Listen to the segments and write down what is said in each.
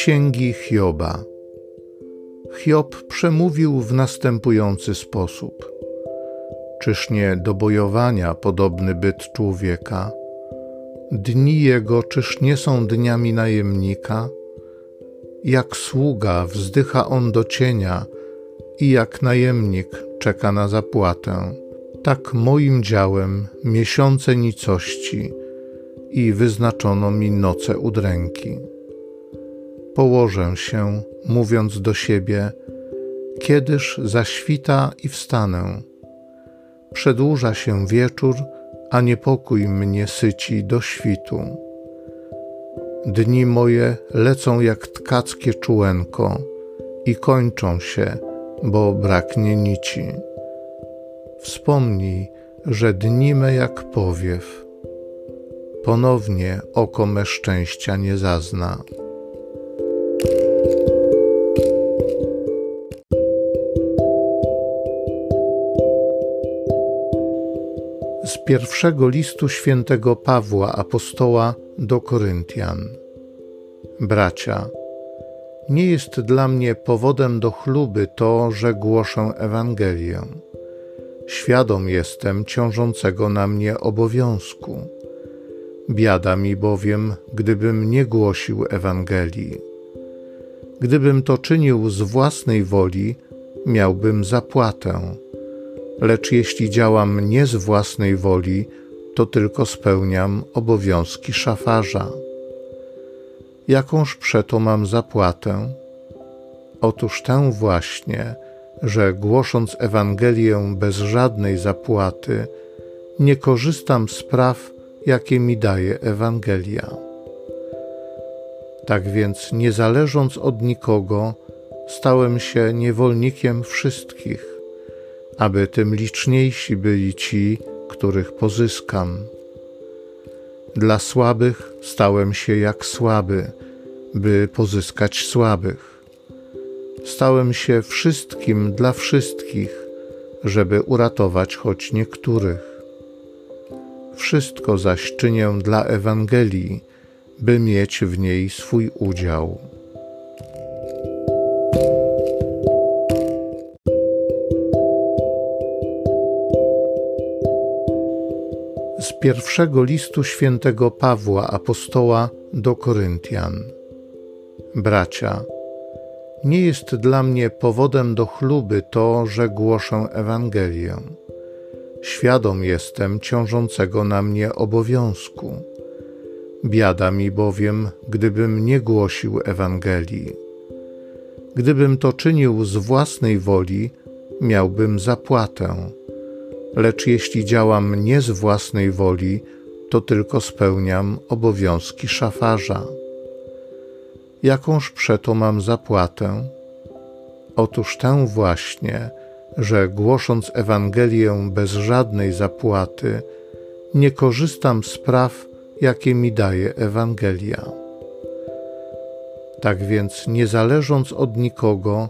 księgi Hioba. Hiob przemówił w następujący sposób: Czyż nie do bojowania podobny byt człowieka? Dni jego czyż nie są dniami najemnika? Jak sługa wzdycha on do cienia i jak najemnik czeka na zapłatę. Tak moim działem miesiące nicości i wyznaczono mi noce udręki. Położę się, mówiąc do siebie, kiedyż zaświta i wstanę. Przedłuża się wieczór, a niepokój mnie syci do świtu. Dni moje lecą jak tkackie czułenko i kończą się, bo braknie nici. Wspomnij, że dni me jak powiew. Ponownie oko me szczęścia nie zazna. Pierwszego listu świętego Pawła apostoła do Koryntian. Bracia, nie jest dla mnie powodem do chluby to, że głoszę Ewangelię. Świadom jestem ciążącego na mnie obowiązku. Biada mi bowiem, gdybym nie głosił Ewangelii. Gdybym to czynił z własnej woli, miałbym zapłatę. Lecz jeśli działam nie z własnej woli, to tylko spełniam obowiązki szafarza jakąż przeto mam zapłatę? Otóż tę właśnie, że głosząc Ewangelię bez żadnej zapłaty, nie korzystam z praw, jakie mi daje Ewangelia. Tak więc, nie zależąc od nikogo, stałem się niewolnikiem wszystkich, aby tym liczniejsi byli ci, których pozyskam. Dla słabych stałem się jak słaby, by pozyskać słabych. Stałem się wszystkim dla wszystkich, żeby uratować choć niektórych. Wszystko zaś czynię dla Ewangelii, by mieć w niej swój udział. Pierwszego listu świętego Pawła apostoła do Koryntian. Bracia, nie jest dla mnie powodem do chluby to, że głoszę Ewangelię. Świadom jestem ciążącego na mnie obowiązku. Biada mi bowiem, gdybym nie głosił Ewangelii. Gdybym to czynił z własnej woli, miałbym zapłatę. Lecz jeśli działam nie z własnej woli, to tylko spełniam obowiązki szafarza jakąż przeto mam zapłatę? Otóż tę właśnie, że głosząc Ewangelię bez żadnej zapłaty, nie korzystam z praw, jakie mi daje Ewangelia. Tak więc, nie zależąc od nikogo,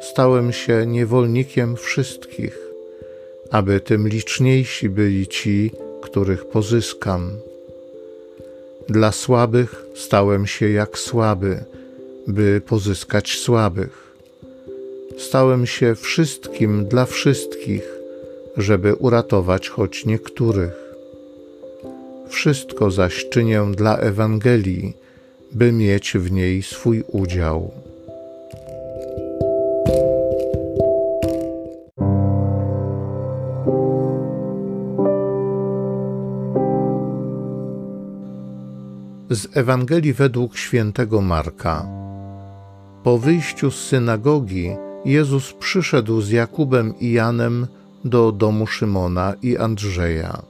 stałem się niewolnikiem wszystkich, aby tym liczniejsi byli ci, których pozyskam. Dla słabych stałem się jak słaby, by pozyskać słabych. Stałem się wszystkim dla wszystkich, żeby uratować choć niektórych. Wszystko zaś czynię dla Ewangelii, by mieć w niej swój udział. Z Ewangelii według świętego Marka. Po wyjściu z synagogi Jezus przyszedł z Jakubem i Janem do domu Szymona i Andrzeja.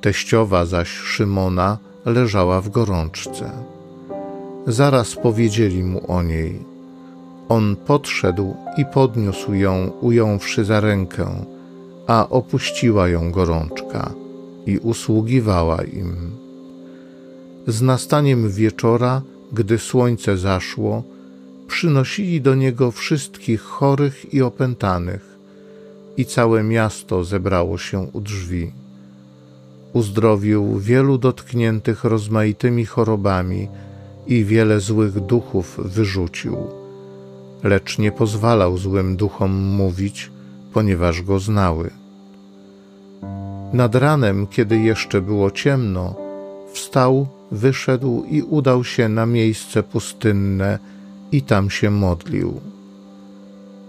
Teściowa zaś Szymona leżała w gorączce. Zaraz powiedzieli mu o niej. On podszedł i podniósł ją, ująwszy za rękę, a opuściła ją gorączka i usługiwała im. Z nastaniem wieczora, gdy słońce zaszło, przynosili do niego wszystkich chorych i opętanych, i całe miasto zebrało się u drzwi. Uzdrowił wielu dotkniętych rozmaitymi chorobami i wiele złych duchów wyrzucił. Lecz nie pozwalał złym duchom mówić, ponieważ go znały. Nad ranem, kiedy jeszcze było ciemno, wstał, wyszedł i udał się na miejsce pustynne i tam się modlił.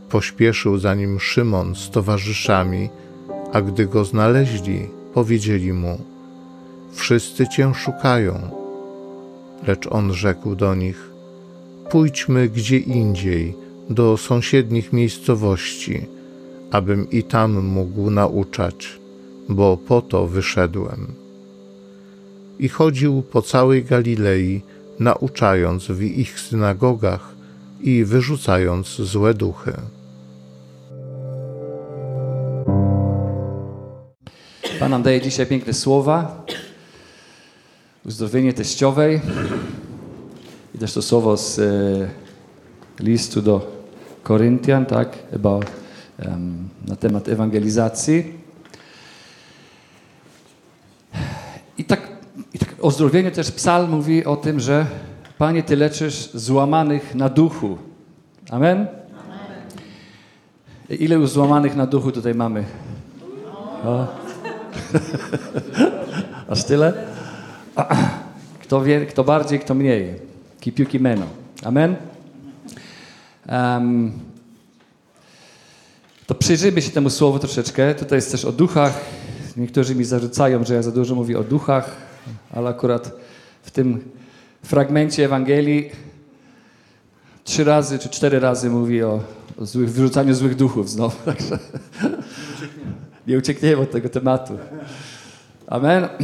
Pośpieszył za nim Szymon z towarzyszami, a gdy go znaleźli, powiedzieli mu: Wszyscy cię szukają. Lecz on rzekł do nich: Pójdźmy gdzie indziej, do sąsiednich miejscowości, abym i tam mógł nauczać, bo po to wyszedłem. I chodził po całej Galilei, nauczając w ich synagogach i wyrzucając złe duchy. Pan nam daje dzisiaj piękne słowa, uzdrowienie teściowej i też to słowo z e, listu do Koryntian, tak, about, um, na temat ewangelizacji. I tak, I tak uzdrowienie też psalm mówi o tym, że Panie, Ty leczysz złamanych na duchu. Amen? Amen. Ile już złamanych na duchu tutaj mamy? O. Aż tyle? Kto, wie, kto bardziej, kto mniej. Kipiuki meno. Amen? Um, to przyjrzyjmy się temu słowu troszeczkę. Tutaj jest też o duchach. Niektórzy mi zarzucają, że ja za dużo mówię o duchach, ale akurat w tym fragmencie Ewangelii trzy razy czy cztery razy mówi o, o złych, wyrzucaniu złych duchów znowu. Także nie uciekniemy od tego tematu. Amen.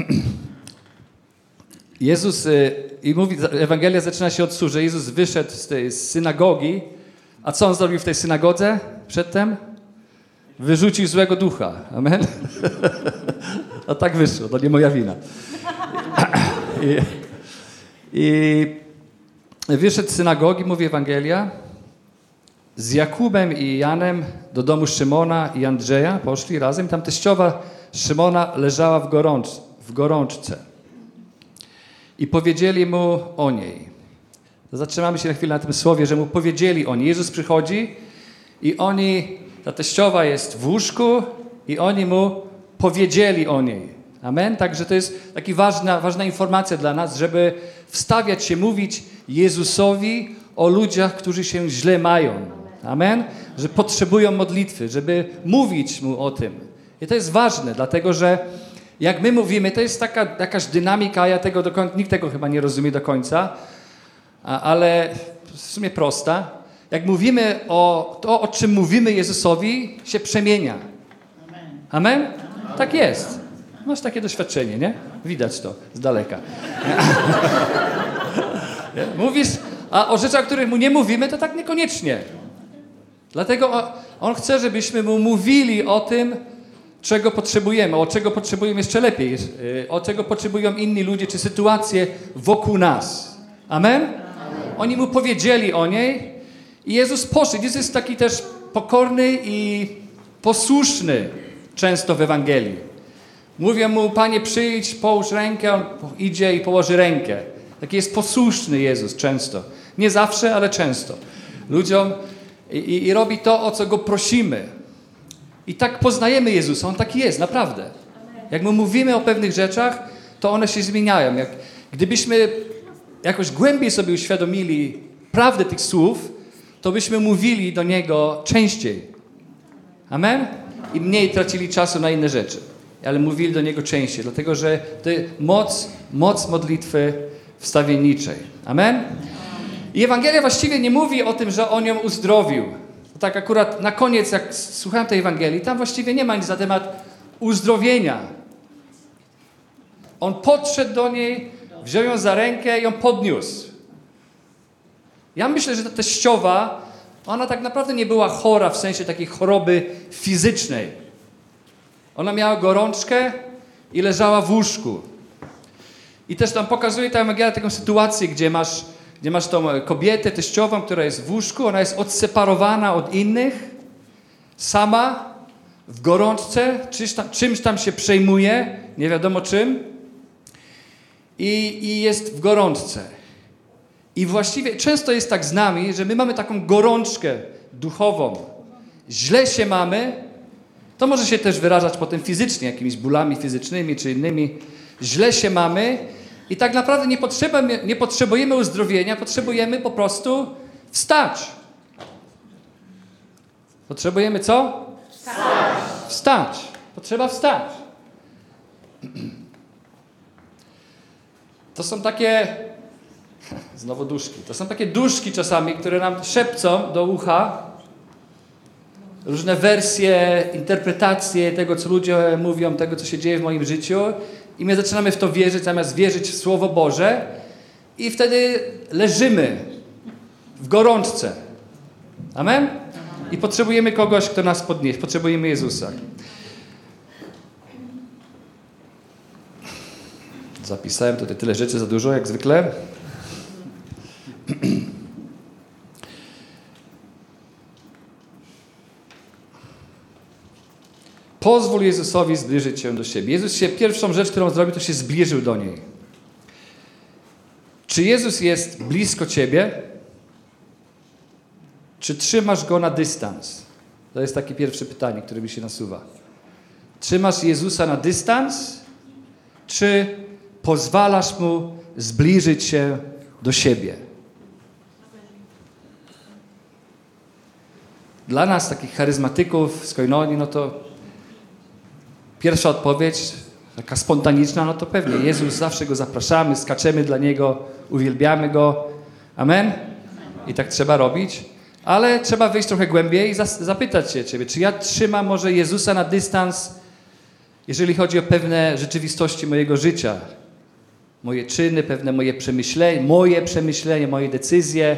Jezus, y, i mówi, Ewangelia zaczyna się od słów, że Jezus wyszedł z tej synagogi, a co on zrobił w tej synagodze przedtem? Wyrzucił złego ducha. Amen. A tak wyszło, to nie moja wina. I, i wyszedł z synagogi, mówi Ewangelia, z Jakubem i Janem do domu Szymona i Andrzeja poszli razem. Tam teściowa Szymona leżała w, gorącz, w gorączce. I powiedzieli mu o niej. Zatrzymamy się na chwilę na tym słowie, że mu powiedzieli o niej. Jezus przychodzi i oni, ta teściowa jest w łóżku i oni mu powiedzieli o niej. Amen? Także to jest taka ważna, ważna informacja dla nas, żeby wstawiać się, mówić Jezusowi o ludziach, którzy się źle mają. Amen? Że potrzebują modlitwy, żeby mówić mu o tym. I to jest ważne, dlatego że jak my mówimy, to jest taka jakaś dynamika, ja tego do końca, nikt tego chyba nie rozumie do końca, ale w sumie prosta. Jak mówimy o to, o czym mówimy Jezusowi, się przemienia. Amen? Amen? Tak jest. Masz takie doświadczenie, nie? Widać to z daleka. Mówisz, a o rzeczach, o których mu nie mówimy, to tak niekoniecznie. Dlatego on chce, żebyśmy mu mówili o tym, czego potrzebujemy, o czego potrzebujemy jeszcze lepiej, y, o czego potrzebują inni ludzie czy sytuacje wokół nas. Amen? Amen? Oni mu powiedzieli o niej i Jezus poszedł. Jezus jest taki też pokorny i posłuszny często w Ewangelii. Mówią mu, Panie przyjdź, połóż rękę, on idzie i położy rękę. Taki jest posłuszny Jezus często. Nie zawsze, ale często. Ludziom i, i, i robi to, o co Go prosimy. I tak poznajemy Jezusa. On taki jest, naprawdę. Jak my mówimy o pewnych rzeczach, to one się zmieniają. Jak, gdybyśmy jakoś głębiej sobie uświadomili prawdę tych słów, to byśmy mówili do Niego częściej. Amen? I mniej tracili czasu na inne rzeczy. Ale mówili do Niego częściej, dlatego że to jest moc, moc modlitwy wstawienniczej. Amen? I Ewangelia właściwie nie mówi o tym, że On ją uzdrowił. Tak akurat na koniec, jak słuchałem tej Ewangelii, tam właściwie nie ma nic na temat uzdrowienia. On podszedł do niej, wziął ją za rękę i ją podniósł. Ja myślę, że ta teściowa, ona tak naprawdę nie była chora w sensie takiej choroby fizycznej. Ona miała gorączkę i leżała w łóżku. I też tam pokazuje ta Ewangelia taką sytuację, gdzie masz gdzie masz tą kobietę teściową, która jest w łóżku, ona jest odseparowana od innych, sama, w gorączce, czymś tam, czymś tam się przejmuje, nie wiadomo czym, i, i jest w gorączce. I właściwie często jest tak z nami, że my mamy taką gorączkę duchową. Źle się mamy, to może się też wyrażać potem fizycznie, jakimiś bólami fizycznymi czy innymi. Źle się mamy i tak naprawdę nie potrzebujemy, nie potrzebujemy uzdrowienia, potrzebujemy po prostu wstać. Potrzebujemy co? Wstać. Wstać. Potrzeba wstać. To są takie, znowu duszki, to są takie duszki czasami, które nam szepcą do ucha różne wersje, interpretacje tego, co ludzie mówią, tego, co się dzieje w moim życiu i my zaczynamy w to wierzyć, zamiast wierzyć w Słowo Boże i wtedy leżymy w gorączce. Amen? I potrzebujemy kogoś, kto nas podniesie. Potrzebujemy Jezusa. Zapisałem tutaj tyle rzeczy za dużo, jak zwykle. Pozwól Jezusowi zbliżyć się do siebie. Jezus się pierwszą rzecz, którą zrobił, to się zbliżył do niej. Czy Jezus jest blisko ciebie? Czy trzymasz go na dystans? To jest takie pierwsze pytanie, które mi się nasuwa. Trzymasz Jezusa na dystans? Czy pozwalasz mu zbliżyć się do siebie? Dla nas, takich charyzmatyków z Koinonii, no to pierwsza odpowiedź, taka spontaniczna, no to pewnie Jezus, zawsze Go zapraszamy, skaczemy dla Niego, uwielbiamy Go. Amen? I tak trzeba robić. Ale trzeba wyjść trochę głębiej i zapytać się Ciebie, czy ja trzymam może Jezusa na dystans, jeżeli chodzi o pewne rzeczywistości mojego życia, moje czyny, pewne moje przemyślenia, moje przemyślenia, moje decyzje,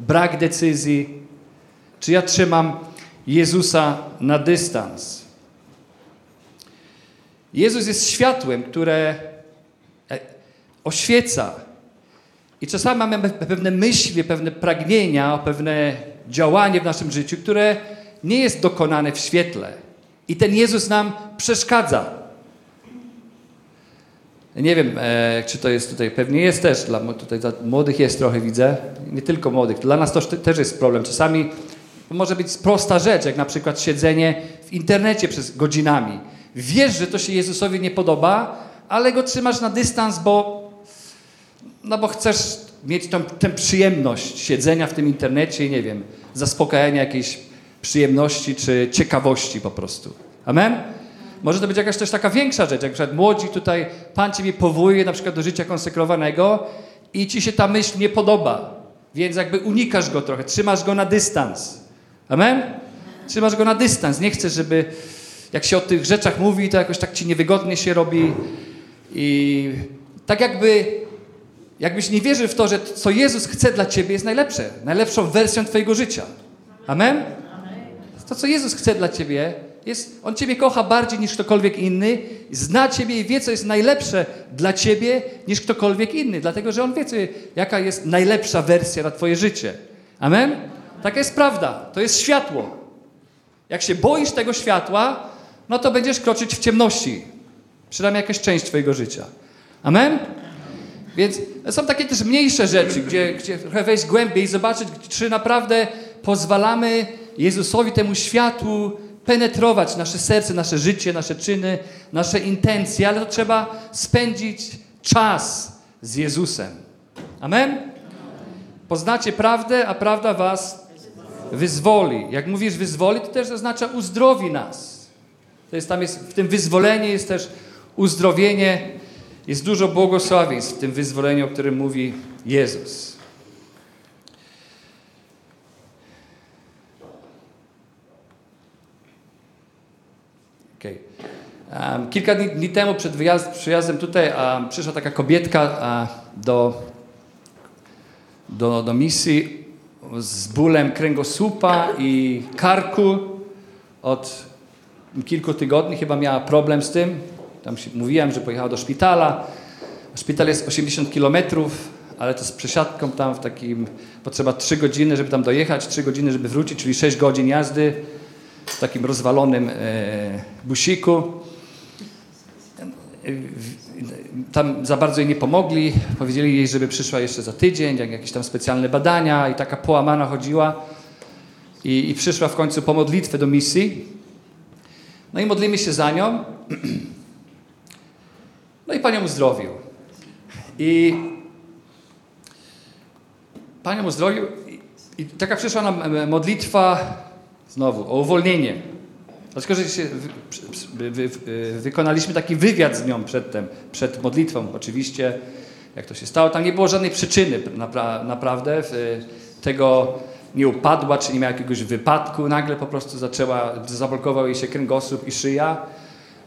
brak decyzji. Czy ja trzymam Jezusa na dystans? Jezus jest światłem, które e, oświeca. I czasami mamy pewne myśli, pewne pragnienia, pewne działanie w naszym życiu, które nie jest dokonane w świetle. I ten Jezus nam przeszkadza. Nie wiem, e, czy to jest tutaj, pewnie jest też, dla tutaj dla młodych jest trochę, widzę, nie tylko młodych, dla nas to też jest problem. Czasami może być prosta rzecz, jak na przykład siedzenie w internecie przez godzinami. Wiesz, że to się Jezusowi nie podoba, ale go trzymasz na dystans, bo, no bo chcesz mieć tą, tę przyjemność siedzenia w tym internecie i nie wiem, zaspokajania jakiejś przyjemności czy ciekawości po prostu. Amen? Może to być jakaś też taka większa rzecz, jak na przykład młodzi tutaj, Pan Ciebie powołuje na przykład do życia konsekrowanego i Ci się ta myśl nie podoba, więc jakby unikasz go trochę, trzymasz go na dystans. Amen? Trzymasz go na dystans, nie chcesz, żeby jak się o tych rzeczach mówi, to jakoś tak Ci niewygodnie się robi i tak jakby jakbyś nie wierzył w to, że co Jezus chce dla ciebie jest najlepsze, najlepszą wersją twojego życia. Amen? To, co Jezus chce dla ciebie, jest, On ciebie kocha bardziej niż ktokolwiek inny, zna ciebie i wie, co jest najlepsze dla ciebie niż ktokolwiek inny, dlatego, że On wie, co, jaka jest najlepsza wersja na twoje życie. Amen? Taka jest prawda. To jest światło. Jak się boisz tego światła, no to będziesz kroczyć w ciemności. Przynajmniej jakaś część twojego życia. Amen? Więc są takie też mniejsze rzeczy, gdzie, gdzie trochę wejść głębiej i zobaczyć, czy naprawdę pozwalamy Jezusowi, temu światu, penetrować nasze serce, nasze życie, nasze czyny, nasze intencje, ale to trzeba spędzić czas z Jezusem. Amen? Poznacie prawdę, a prawda was wyzwoli. Jak mówisz wyzwoli, to też oznacza uzdrowi nas. To jest, tam jest, w tym wyzwolenie jest też uzdrowienie jest dużo błogosławieństw w tym wyzwoleniu, o którym mówi Jezus. Okay. Um, kilka dni, dni, temu przed wyjazd, przyjazdem tutaj um, przyszła taka kobietka uh, do, do, do misji z bólem kręgosłupa i karku. Od kilku tygodni chyba miała problem z tym. Tam mówiłem, że pojechała do szpitala. Szpital jest 80 kilometrów, ale to z przesiadką tam w takim, potrzeba 3 godziny, żeby tam dojechać, 3 godziny, żeby wrócić, czyli 6 godzin jazdy w takim rozwalonym e, busiku. tam za bardzo jej nie pomogli. Powiedzieli jej, żeby przyszła jeszcze za tydzień, jak jakieś tam specjalne badania i taka połamana chodziła. I, I przyszła w końcu po modlitwę do misji. No i modlimy się za nią. No i Panią uzdrowił. I Panią uzdrowił i, taka przyszła nam e, modlitwa znowu o uwolnienie. Dlatego, że się wy, wy, wy, wykonaliśmy taki wywiad z nią przedtem, przed modlitwą oczywiście, jak to się stało. Tam nie było żadnej przyczyny napra naprawdę tego nie upadła, czy nie miała jakiegoś wypadku, nagle po prostu zaczęła, zablokował jej się kręgosłup i szyja.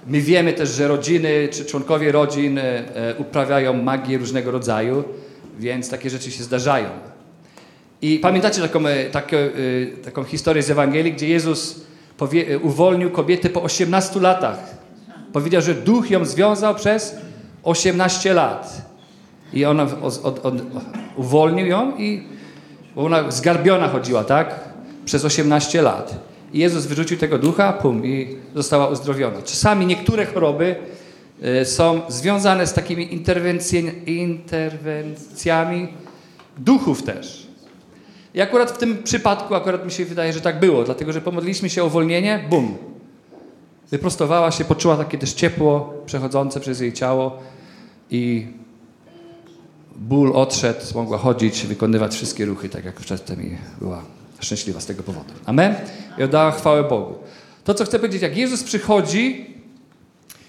My wiemy też, że rodziny czy członkowie rodzin e, uprawiają magię różnego rodzaju, więc takie rzeczy się zdarzają. I pamiętacie taką, e, taką, e, taką historię z Ewangelii, gdzie Jezus powie, uwolnił kobietę po 18 latach. Powiedział, że duch ją związał przez 18 lat. I od, od, uwolnił ją i bo ona zgarbiona chodziła, tak? Przez 18 lat. I Jezus wyrzucił tego ducha, pum, i została uzdrowiona. Czasami niektóre choroby y, są związane z takimi interwencjami duchów też. I akurat w tym przypadku, akurat mi się wydaje, że tak było, dlatego że pomodliliśmy się o uwolnienie, bum. Wyprostowała się, poczuła takie też ciepło przechodzące przez jej ciało i ból odszedł, mogła chodzić, wykonywać wszystkie ruchy, tak jak przedtem i była szczęśliwa z tego powodu. Amen? I oddała chwałę Bogu. To, co chcę powiedzieć, jak Jezus przychodzi,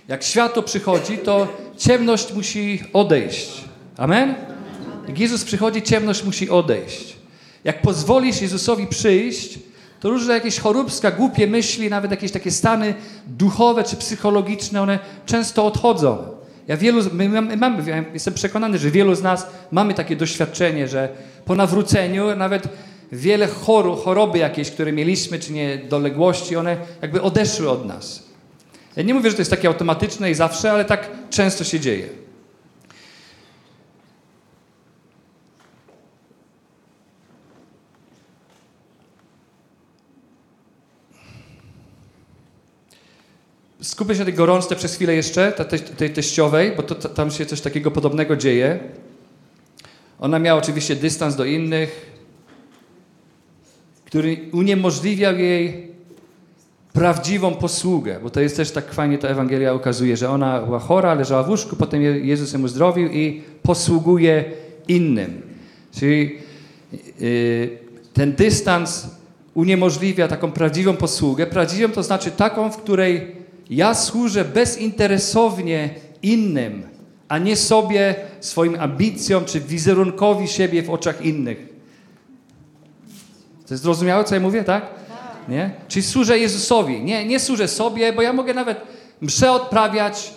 jak światło przychodzi, to ciemność musi odejść. Amen? Jak Jezus przychodzi, ciemność musi odejść. Jak pozwolisz Jezusowi przyjść, to różne jakieś choróbska, głupie myśli, nawet jakieś takie stany duchowe czy psychologiczne, one często odchodzą. Ja wielu, my mamy, ja jestem przekonany, że wielu z nas mamy takie doświadczenie, że po nawróceniu nawet wiele chorób, choroby jakieś, które mieliśmy, czy niedoległości, one jakby odeszły od nas. Ja nie mówię, że to jest takie automatyczne i zawsze, ale tak często się dzieje. Skupię się na tej gorączce przez chwilę jeszcze, tej, teściowej, bo to, tam się coś takiego podobnego dzieje. Ona miała oczywiście dystans do innych, który uniemożliwiał jej prawdziwą posługę, bo to jest też tak fajnie ta Ewangelia ukazuje, że ona była chora, leżała w łóżku, potem Jezus ją uzdrowił i posługuje innym. Czyli yy, ten dystans uniemożliwia taką prawdziwą posługę. Prawdziwą to znaczy taką, w której ja służę bezinteresownie innym, a nie sobie, swoim ambicjom czy wizerunkowi siebie w oczach innych. To jest zrozumiałe, co ja mówię, tak? Nie? Czyli służę Jezusowi. Nie, nie służę sobie, bo ja mogę nawet mszę odprawiać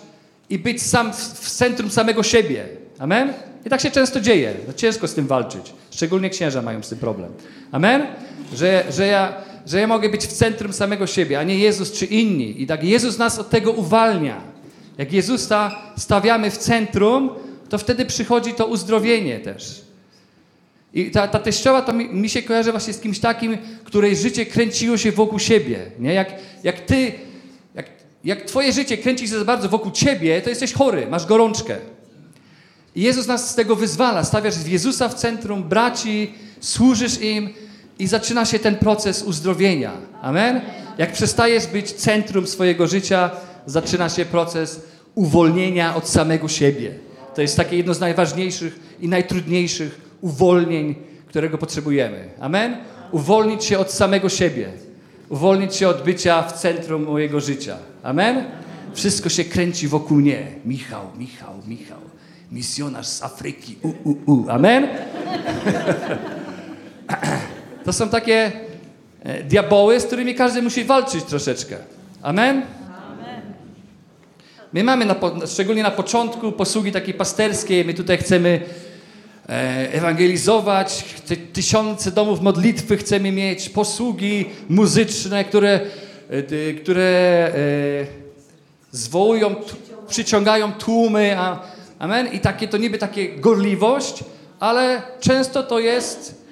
i być sam w, w centrum samego siebie. Amen? I tak się często dzieje. No ciężko z tym walczyć. Szczególnie księża mają z tym problem. Amen? Że, że ja że ja mogę być w centrum samego siebie, a nie Jezus czy inni. I tak Jezus nas od tego uwalnia. Jak Jezusa stawiamy w centrum, to wtedy przychodzi to uzdrowienie też. I ta, ta teściowa to mi, mi, się kojarzy właśnie z kimś takim, której życie kręciło się wokół siebie. Nie? Jak, jak ty, jak, jak twoje życie kręci się za bardzo wokół ciebie, to jesteś chory, masz gorączkę. I Jezus nas z tego wyzwala. Stawiasz Jezusa w centrum, braci, służysz im, i zaczyna się ten proces uzdrowienia. Amen? Jak przestajesz być centrum swojego życia, zaczyna się proces uwolnienia od samego siebie. To jest takie jedno z najważniejszych i najtrudniejszych uwolnień, którego potrzebujemy. Amen? Uwolnić się od samego siebie. Uwolnić się od bycia w centrum mojego życia. Amen? Wszystko się kręci wokół mnie. Michał, Michał, Michał. Misjonarz z Afryki. U, u, u. Amen? To są takie e, diaboły, z którymi każdy musi walczyć troszeczkę. Amen? My mamy, na, szczególnie na początku, posługi takiej pasterskiej. My tutaj chcemy e, ewangelizować, tysiące domów modlitwy chcemy mieć, posługi muzyczne, które, e, które zwołują, przyciągają tłumy. Amen? I takie to niby takie gorliwość, ale często to jest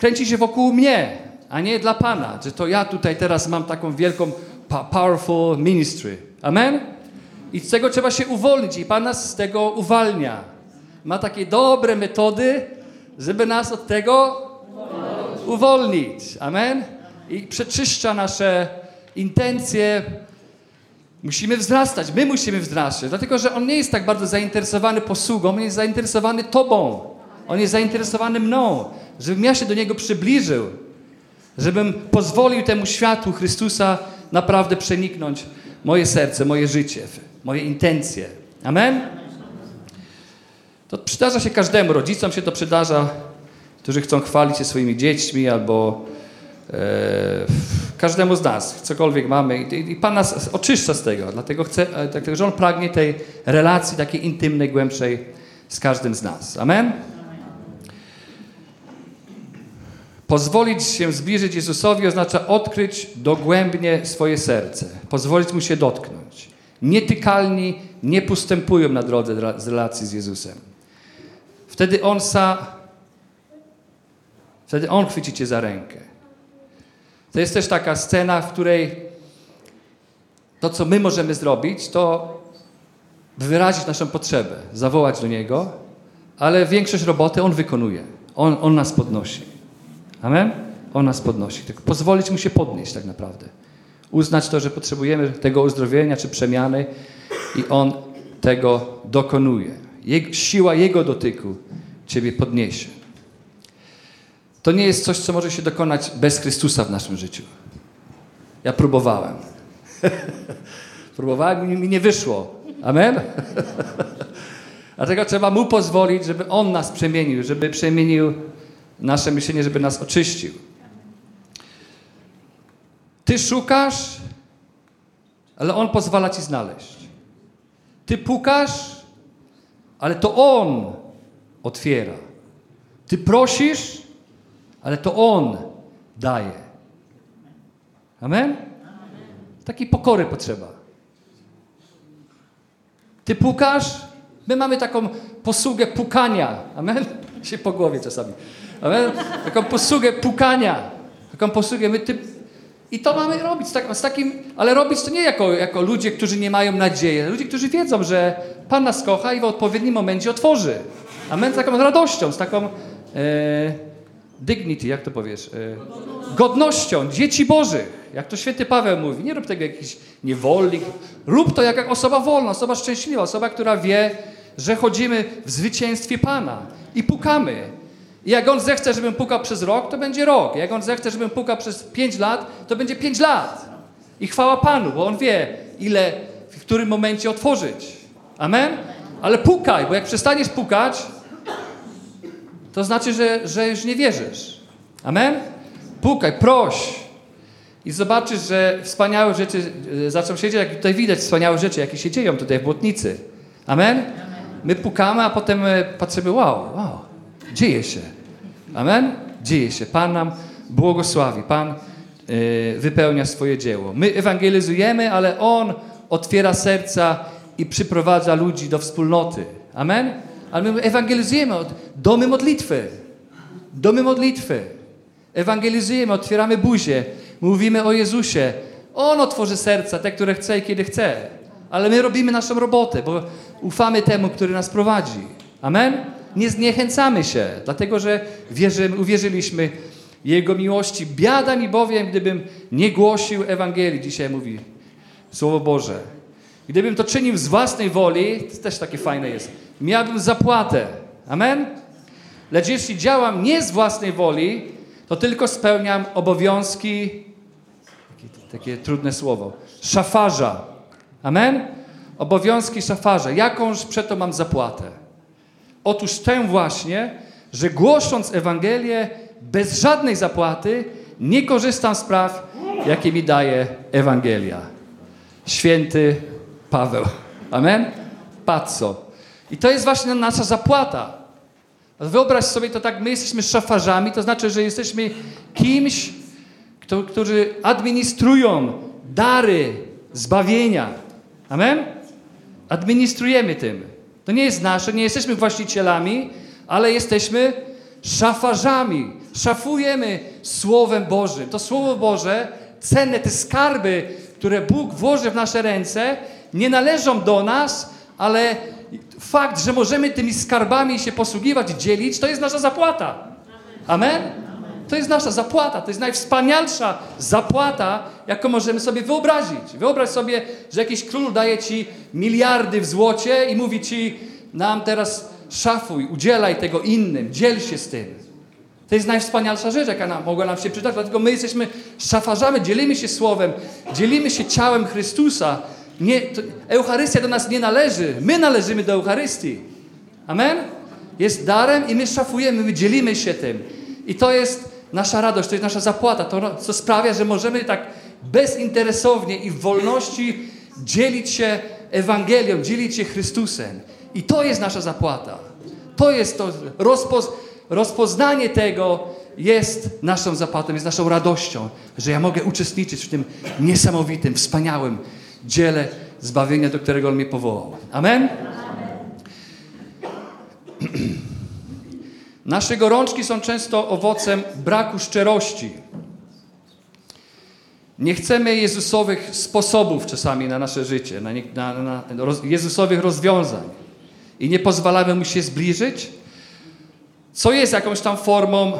kręci się wokół mnie, a nie dla Pana. Że to ja tutaj teraz mam taką wielką, powerful ministry. Amen? I z tego trzeba się uwolnić i Pan nas z tego uwalnia. Ma takie dobre metody, żeby nas od tego uwolnić. Amen? I przeczyszcza nasze intencje. Musimy wzrastać, my musimy wzrastać, dlatego że On nie jest tak bardzo zainteresowany posługą, On jest zainteresowany Tobą. On jest zainteresowany mną, żebym ja się do Niego przybliżył, żebym pozwolił temu światu Chrystusa naprawdę przeniknąć moje serce, moje życie, moje intencje. Amen? To przydarza się każdemu, rodzicom się to przydarza, którzy chcą chwalić się swoimi dziećmi albo e, każdemu z nas, cokolwiek mamy. I, I, Pan nas oczyszcza z tego, dlatego, chce, e, dlatego że On pragnie tej relacji takiej intymnej, głębszej z każdym z nas. Amen? Pozwolić się zbliżyć Jezusowi oznacza odkryć dogłębnie swoje serce, pozwolić Mu się dotknąć. Nietykalni nie postępują na drodze z relacji z Jezusem. Wtedy On sa, wtedy On chwyci Cię za rękę. To jest też taka scena, w której to, co my możemy zrobić, to wyrazić naszą potrzebę, zawołać do Niego, ale większość roboty On wykonuje. On, on nas podnosi. Amen? On nas podnosi. Tylko pozwolić Mu się podnieść tak naprawdę. Uznać to, że potrzebujemy tego uzdrowienia czy przemiany i On tego dokonuje. Jego, siła Jego dotyku Ciebie podniesie. To nie jest coś, co może się dokonać bez Chrystusa w naszym życiu. Ja próbowałem. próbowałem i mi nie wyszło. Amen? Dlatego trzeba Mu pozwolić, żeby On nas przemienił, żeby przemienił nasze myślenie, żeby nas oczyścił. Ty szukasz, ale On pozwala ci znaleźć. Ty pukasz, ale to On otwiera. Ty prosisz, ale to On daje. Amen? Takiej pokory potrzeba. Ty pukasz, my mamy taką posługę pukania. Amen? Się po głowie czasami. Amen? Taką posługę pukania. Taką posługę. My ty... I to mamy robić z, tak, z, takim, ale robić to nie jako, jako ludzie, którzy nie mają nadziei, ludzie, którzy wiedzą, że Pan nas kocha i w odpowiednim momencie otworzy. Amen? Z taką radością, z taką e, dignity, jak to powiesz? E, godnością dzieci Bożych. Jak to święty Paweł mówi, nie rób tego jakiś niewolnik. Rób to jak osoba wolna, osoba szczęśliwa, osoba, która wie, że chodzimy w zwycięstwie Pana i pukamy. I jak On zechce, żebym pukał przez rok, to będzie rok. Jak On zechce, żebym pukał przez pięć lat, to będzie pięć lat. I chwała Panu, bo On wie, ile, w którym momencie otworzyć. Amen? Ale pukaj, bo jak przestaniesz pukać, to znaczy, że, że już nie wierzysz. Amen? Pukaj, proś. I zobaczysz, że wspaniałe rzeczy e, zaczną się dziać, jak tutaj widać wspaniałe rzeczy, jakie się dzieją tutaj w Błotnicy. Amen? My pukamy, a potem e, patrzymy, wow, wow, dzieje się. Amen? Dzieje się. Pan nam błogosławi. Pan y, wypełnia swoje dzieło. My ewangelizujemy, ale On otwiera serca i przyprowadza ludzi do wspólnoty. Amen? Ale my ewangelizujemy od domy modlitwy. Domy modlitwy. Ewangelizujemy, otwieramy buzię, mówimy o Jezusie. On otworzy serca, te, które chce i kiedy chce. Ale my robimy naszą robotę, bo ufamy temu, który nas prowadzi. Amen? Nie zniechęcamy się, dlatego że wierzymy, uwierzyliśmy Jego miłości. Biada mi bowiem, gdybym nie głosił Ewangelii, dzisiaj mówi Słowo Boże. Gdybym to czynił z własnej woli, to też takie fajne jest, miałbym zapłatę. Amen? Lecz jeśli działam nie z własnej woli, to tylko spełniam obowiązki, takie, takie trudne słowo, szafarza. Amen? Obowiązki szafarza. Jakąż przeto mam zapłatę? Otóż tę właśnie, że głosząc Ewangelię bez żadnej zapłaty, nie korzystam z praw, jakie mi daje Ewangelia. Święty Paweł. Amen? Pazzo. I to jest właśnie nasza zapłata. Wyobraź sobie to tak, my jesteśmy szafarzami, to znaczy, że jesteśmy kimś, kto, którzy administrują dary zbawienia. Amen? Administrujemy tym. To nie jest nasze, nie jesteśmy właścicielami, ale jesteśmy szafarzami. Szafujemy Słowem Bożym. To Słowo Boże, cenne te skarby, które Bóg włoży w nasze ręce, nie należą do nas, ale fakt, że możemy tymi skarbami się posługiwać, dzielić, to jest nasza zapłata. Amen? To jest nasza zapłata, to jest najwspanialsza zapłata, jaką możemy sobie wyobrazić. Wyobraź sobie, że jakiś król daje ci miliardy w złocie i mówi ci, nam teraz szafuj, udzielaj tego innym, dziel się z tym. To jest najwspanialsza rzecz, jaka nam, mogła nam się przydać, dlatego my jesteśmy szafarzami, dzielimy się słowem, dzielimy się ciałem Chrystusa. Nie, to, Eucharystia do nas nie należy, my należymy do Eucharystii. Amen? Jest darem i my szafujemy, my dzielimy się tym. I to jest nasza radość, to jest nasza zapłata, to co sprawia, że możemy tak bezinteresownie i w wolności dzielić się Ewangelią, dzielić się Chrystusem. I to jest nasza zapłata. To jest to rozpoz rozpoznanie tego jest naszą zapłatą, jest naszą radością, że ja mogę uczestniczyć w tym niesamowitym, wspaniałym dziele zbawienia, do którego On mnie powołał. Amen? Nasze gorączki są często owocem braku szczerości. Nie chcemy Jezusowych sposobów czasami na nasze życie, na, na, na roz, Jezusowych rozwiązań i nie pozwalamy Mu się zbliżyć, co jest jakąś tam formą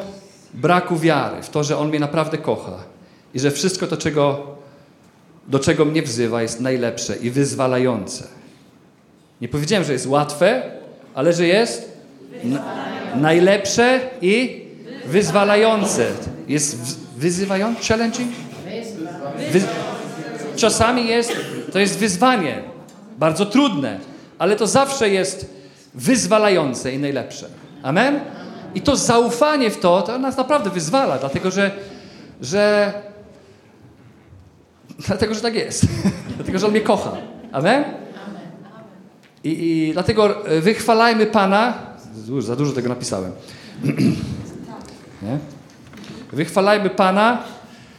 braku wiary w to, że On mnie naprawdę kocha i że wszystko to, czego, do czego mnie wzywa, jest najlepsze i wyzwalające. Nie powiedziałem, że jest łatwe, ale że jest najlepsze i wyzwalające. Jest wyzywające, challenging? Wy Czasami jest, to jest wyzwanie, bardzo trudne, ale to zawsze jest wyzwalające i najlepsze. Amen? I to zaufanie w to, to nas naprawdę wyzwala, dlatego że, że dlatego, że tak jest. dlatego, że On mnie kocha. Amen? I, I, dlatego wychwalajmy Pana. Za dużo tego napisałem. Nie? Wychwalajmy Pana.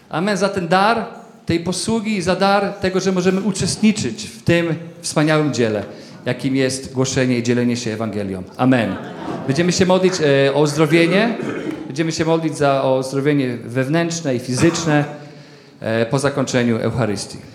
Amen. Za ten dar tej posługi i za dar tego, że możemy uczestniczyć w tym wspaniałym dziele, jakim jest głoszenie i dzielenie się Ewangelią. Amen. Będziemy się modlić e, o uzdrowienie. Będziemy się modlić za o uzdrowienie wewnętrzne i fizyczne e, po zakończeniu Eucharystii.